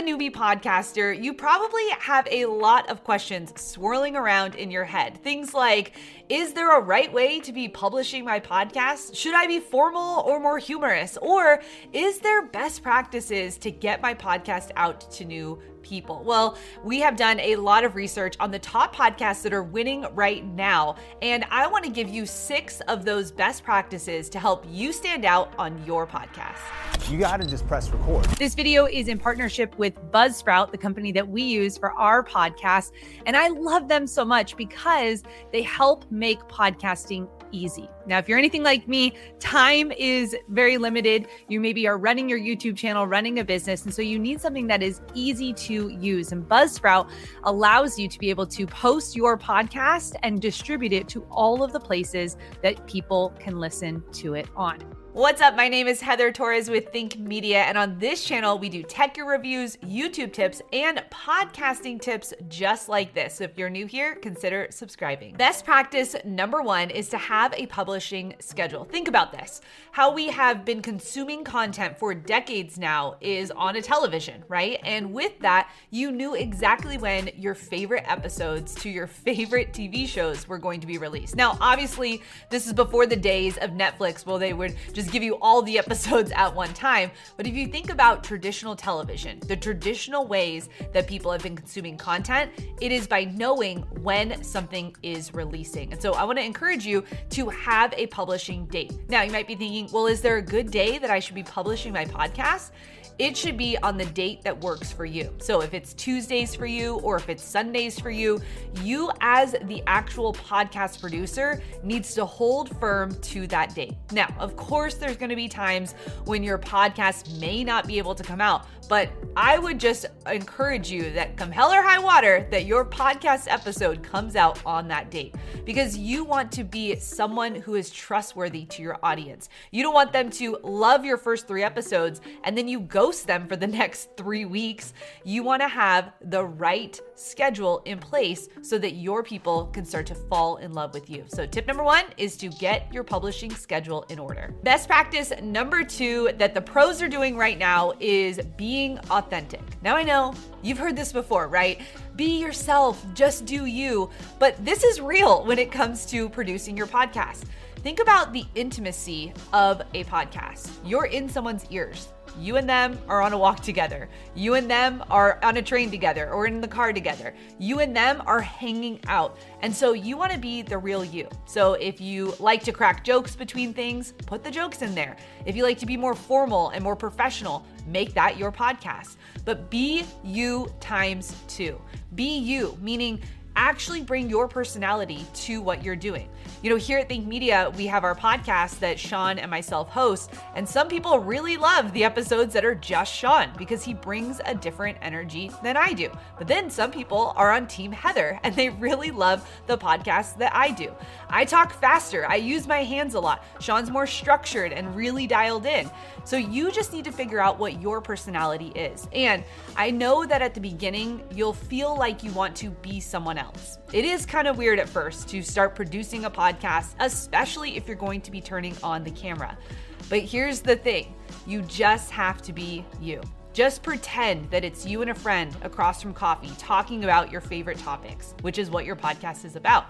a newbie podcaster, you probably have a lot of questions swirling around in your head. Things like Is there a right way to be publishing my podcast? Should I be formal or more humorous? Or is there best practices to get my podcast out to new people. Well, we have done a lot of research on the top podcasts that are winning right now, and I want to give you six of those best practices to help you stand out on your podcast. You got to just press record. This video is in partnership with Buzzsprout, the company that we use for our podcast, and I love them so much because they help make podcasting easy. Now, if you're anything like me, time is very limited. You maybe are running your YouTube channel, running a business, and so you need something that is easy to use. And Buzzsprout allows you to be able to post your podcast and distribute it to all of the places that people can listen to it on. What's up? My name is Heather Torres with Think Media, and on this channel, we do tech reviews, YouTube tips, and podcasting tips just like this. So if you're new here, consider subscribing. Best practice number one is to have a publishing schedule. Think about this. How we have been consuming content for decades now is on a television, right? And with that, you knew exactly when your favorite episodes to your favorite TV shows were going to be released. Now, obviously, this is before the days of Netflix where they would just give you all the episodes at one time. But if you think about traditional television, the traditional ways that people have been consuming content, it is by knowing when something is releasing. And so I want to encourage you to have a publishing date. Now, you might be thinking, well, is there a good day that I should be publishing my podcast? it should be on the date that works for you. So if it's Tuesdays for you or if it's Sundays for you, you as the actual podcast producer needs to hold firm to that date. Now, of course, there's going to be times when your podcast may not be able to come out, but I would just encourage you that come hell or high water that your podcast episode comes out on that date because you want to be someone who is trustworthy to your audience. You don't want them to love your first 3 episodes and then you ghost them for the next three weeks, you want to have the right schedule in place so that your people can start to fall in love with you. So, tip number one is to get your publishing schedule in order. Best practice number two that the pros are doing right now is being authentic. Now, I know you've heard this before, right? Be yourself, just do you. But this is real when it comes to producing your podcast. Think about the intimacy of a podcast. You're in someone's ears. You and them are on a walk together. You and them are on a train together or in the car together. You and them are hanging out. And so you want to be the real you. So if you like to crack jokes between things, put the jokes in there. If you like to be more formal and more professional, make that your podcast. But be you times two. Be you, meaning actually bring your personality to what you're doing. You know, here at Think Media, we have our podcast that Sean and myself host, and some people really love the episodes that are just Sean because he brings a different energy than I do. But then some people are on Team Heather and they really love the podcast that I do. I talk faster, I use my hands a lot. Sean's more structured and really dialed in. So you just need to figure out what your personality is. And I know that at the beginning, you'll feel like you want to be someone else. It is kind of weird at first to start producing a podcast, especially if you're going to be turning on the camera. But here's the thing you just have to be you. Just pretend that it's you and a friend across from coffee talking about your favorite topics, which is what your podcast is about.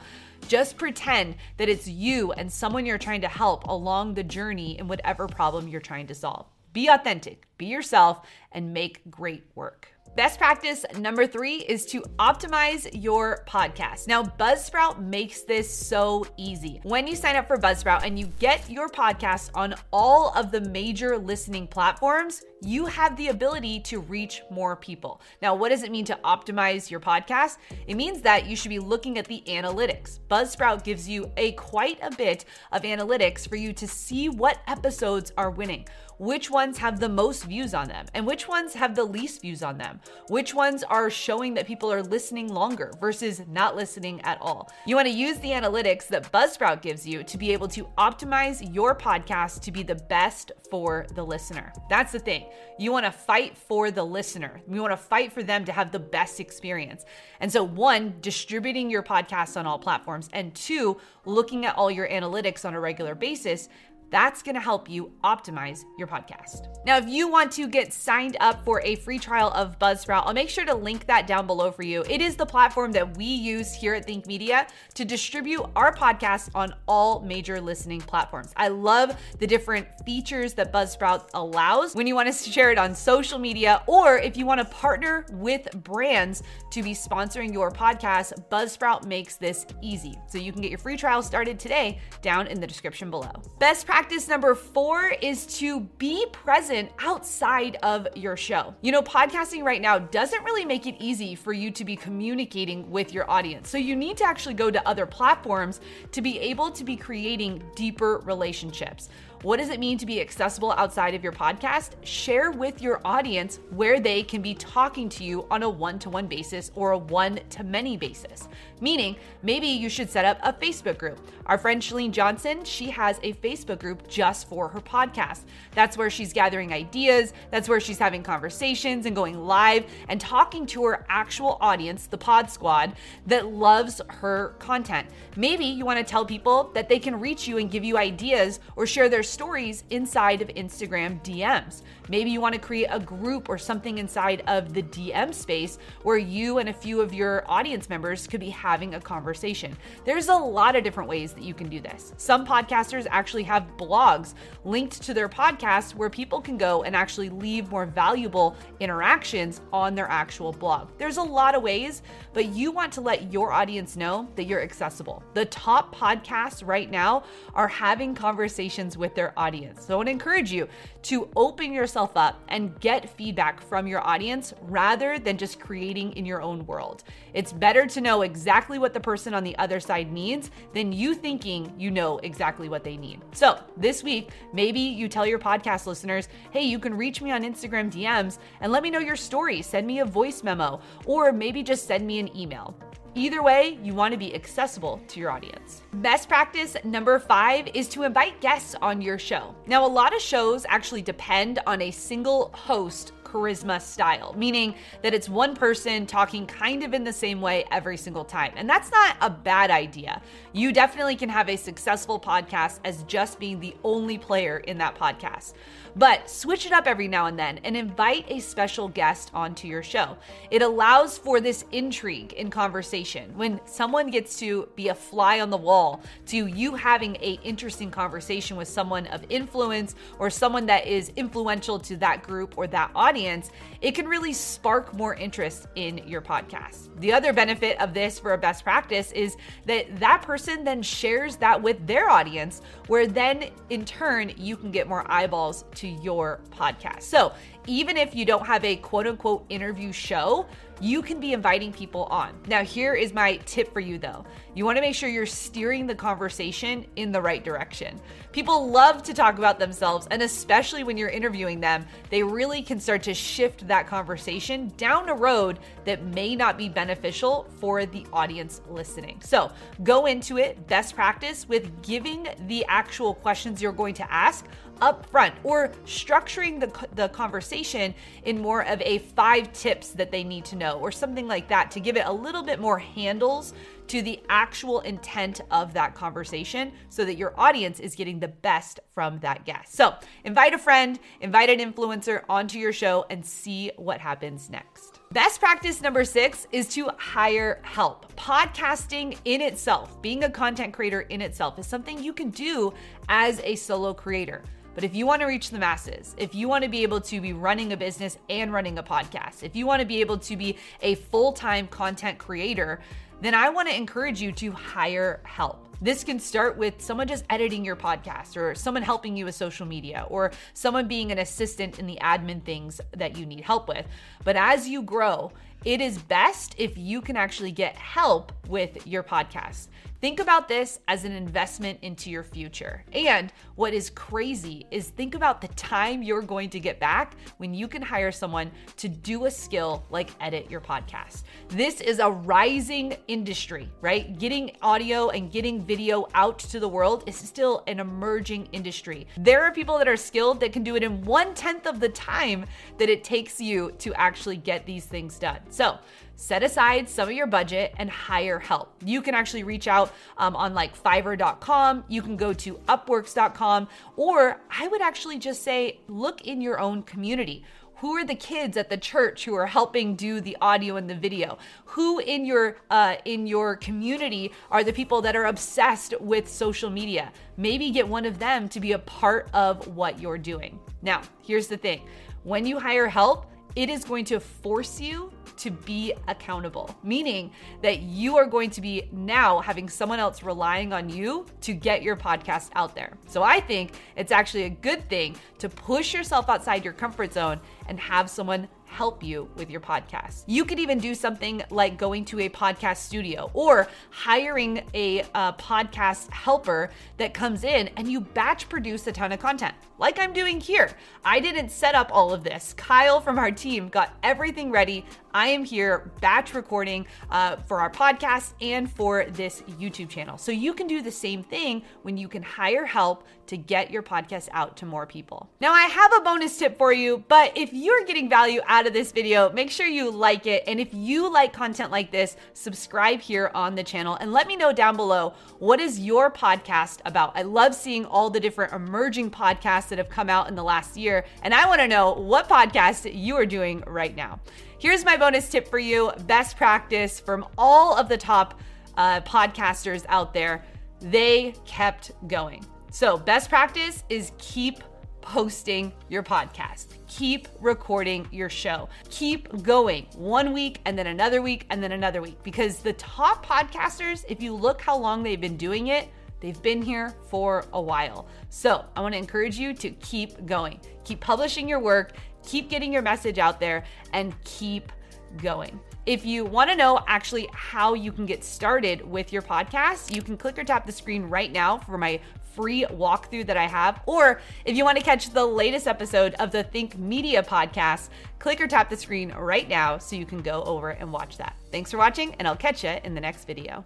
Just pretend that it's you and someone you're trying to help along the journey in whatever problem you're trying to solve. Be authentic, be yourself, and make great work. Best practice number three is to optimize your podcast. Now, Buzzsprout makes this so easy. When you sign up for Buzzsprout and you get your podcast on all of the major listening platforms, you have the ability to reach more people. Now, what does it mean to optimize your podcast? It means that you should be looking at the analytics. Buzzsprout gives you a quite a bit of analytics for you to see what episodes are winning, which ones have the most views on them, and which ones have the least views on them, which ones are showing that people are listening longer versus not listening at all. You want to use the analytics that Buzzsprout gives you to be able to optimize your podcast to be the best for the listener. That's the thing. You want to fight for the listener. You want to fight for them to have the best experience. And so, one, distributing your podcast on all platforms, and two, looking at all your analytics on a regular basis That's going to help you optimize your podcast. Now, if you want to get signed up for a free trial of Buzzsprout, I'll make sure to link that down below for you. It is the platform that we use here at Think Media to distribute our podcast on all major listening platforms. I love the different features that Buzzsprout allows when you want to share it on social media or if you want to partner with brands to be sponsoring your podcast, Buzzsprout makes this easy. So you can get your free trial started today down in the description below. Best practice practice number four is to be present outside of your show. You know, podcasting right now doesn't really make it easy for you to be communicating with your audience. So you need to actually go to other platforms to be able to be creating deeper relationships. What does it mean to be accessible outside of your podcast? Share with your audience where they can be talking to you on a one to one basis or a one to many basis. Meaning, maybe you should set up a Facebook group. Our friend Chalene Johnson, she has a Facebook group just for her podcast. That's where she's gathering ideas, that's where she's having conversations and going live and talking to her actual audience, the Pod Squad, that loves her content. Maybe you want to tell people that they can reach you and give you ideas or share their stories inside of Instagram DMs. Maybe you want to create a group or something inside of the DM space where you and a few of your audience members could be having a conversation. There's a lot of different ways that you can do this. Some podcasters actually have blogs linked to their podcast where people can go and actually leave more valuable interactions on their actual blog. There's a lot of ways, but you want to let your audience know that you're accessible. The top podcasts right now are having conversations with their audience. So I want to encourage you to open yourself up and get feedback from your audience rather than just creating in your own world. It's better to know exactly what the person on the other side needs than you thinking you know exactly what they need. So this week, maybe you tell your podcast listeners, hey, you can reach me on Instagram DMs and let me know your story. Send me a voice memo, or maybe just send me an email. Either way, you want to be accessible to your audience. Best practice number five is to invite guests on your show. Now, a lot of shows actually depend on a single host charisma style, meaning that it's one person talking kind of in the same way every single time. And that's not a bad idea. You definitely can have a successful podcast as just being the only player in that podcast. But switch it up every now and then and invite a special guest onto your show. It allows for this intrigue in conversation. When someone gets to be a fly on the wall to you having a interesting conversation with someone of influence or someone that is influential to that group or that audience, it can really spark more interest in your podcast. The other benefit of this for a best practice is that that person then shares that with their audience, where then in turn you can get more eyeballs to your podcast. So even if you don't have a quote unquote interview show, you can be inviting people on. Now, here is my tip for you though. You want to make sure you're steering the conversation in the right direction. People love to talk about themselves, and especially when you're interviewing them, they really can start to shift that conversation down a road that may not be beneficial for the audience listening. So, go into it best practice with giving the actual questions you're going to ask up front or structuring the, the conversation in more of a five tips that they need to know or something like that to give it a little bit more handles to the actual intent of that conversation so that your audience is getting the best from that guest. So, invite a friend, invite an influencer onto your show and see what happens next. Best practice number six is to hire help. Podcasting in itself, being a content creator in itself, is something you can do as a solo creator. But if you want to reach the masses, if you want to be able to be running a business and running a podcast, if you want to be able to be a full time content creator, then I want to encourage you to hire help. This can start with someone just editing your podcast or someone helping you with social media or someone being an assistant in the admin things that you need help with. But as you grow, it is best if you can actually get help with your podcast. Think about this as an investment into your future. And what is crazy is think about the time you're going to get back when you can hire someone to do a skill like edit your podcast. This is a rising industry, right? Getting audio and getting video out to the world is still an emerging industry. There are people that are skilled that can do it in one tenth of the time that it takes you to actually get these things done. So, set aside some of your budget and hire help. You can actually reach out um, on like fiverr.com, you can go to upworks.com, or I would actually just say look in your own community. Who are the kids at the church who are helping do the audio and the video? Who in your uh, in your community are the people that are obsessed with social media? Maybe get one of them to be a part of what you're doing. Now, here's the thing: when you hire help, it is going to force you to be accountable, meaning that you are going to be now having someone else relying on you to get your podcast out there. So I think it's actually a good thing to push yourself outside your comfort zone and have someone help you with your podcast. You could even do something like going to a podcast studio or hiring a, a, podcast helper that comes in and you batch produce a ton of content, like I'm doing here. I didn't set up all of this. Kyle from our team got everything ready. I am here batch recording uh, for our podcast and for this YouTube channel. So you can do the same thing when you can hire help to get your podcast out to more people. Now, I have a bonus tip for you, but if you're getting value out of this video, make sure you like it. And if you like content like this, subscribe here on the channel and let me know down below what is your podcast about. I love seeing all the different emerging podcasts that have come out in the last year, and I want to know what podcast you are doing right now. Here's my bonus tip for you best practice from all of the top uh, podcasters out there. They kept going. So, best practice is keep posting your podcast. Keep recording your show. Keep going one week and then another week and then another week because the top podcasters, if you look how long they've been doing it, they've been here for a while. So I want to encourage you to keep going, keep publishing your work, keep getting your message out there, and keep going. If you want to know actually how you can get started with your podcast, you can click or tap the screen right now for my free walkthrough that I have. Or if you want to catch the latest episode of the Think Media podcast, click or tap the screen right now so you can go over and watch that. Thanks for watching, and I'll catch you in the next video.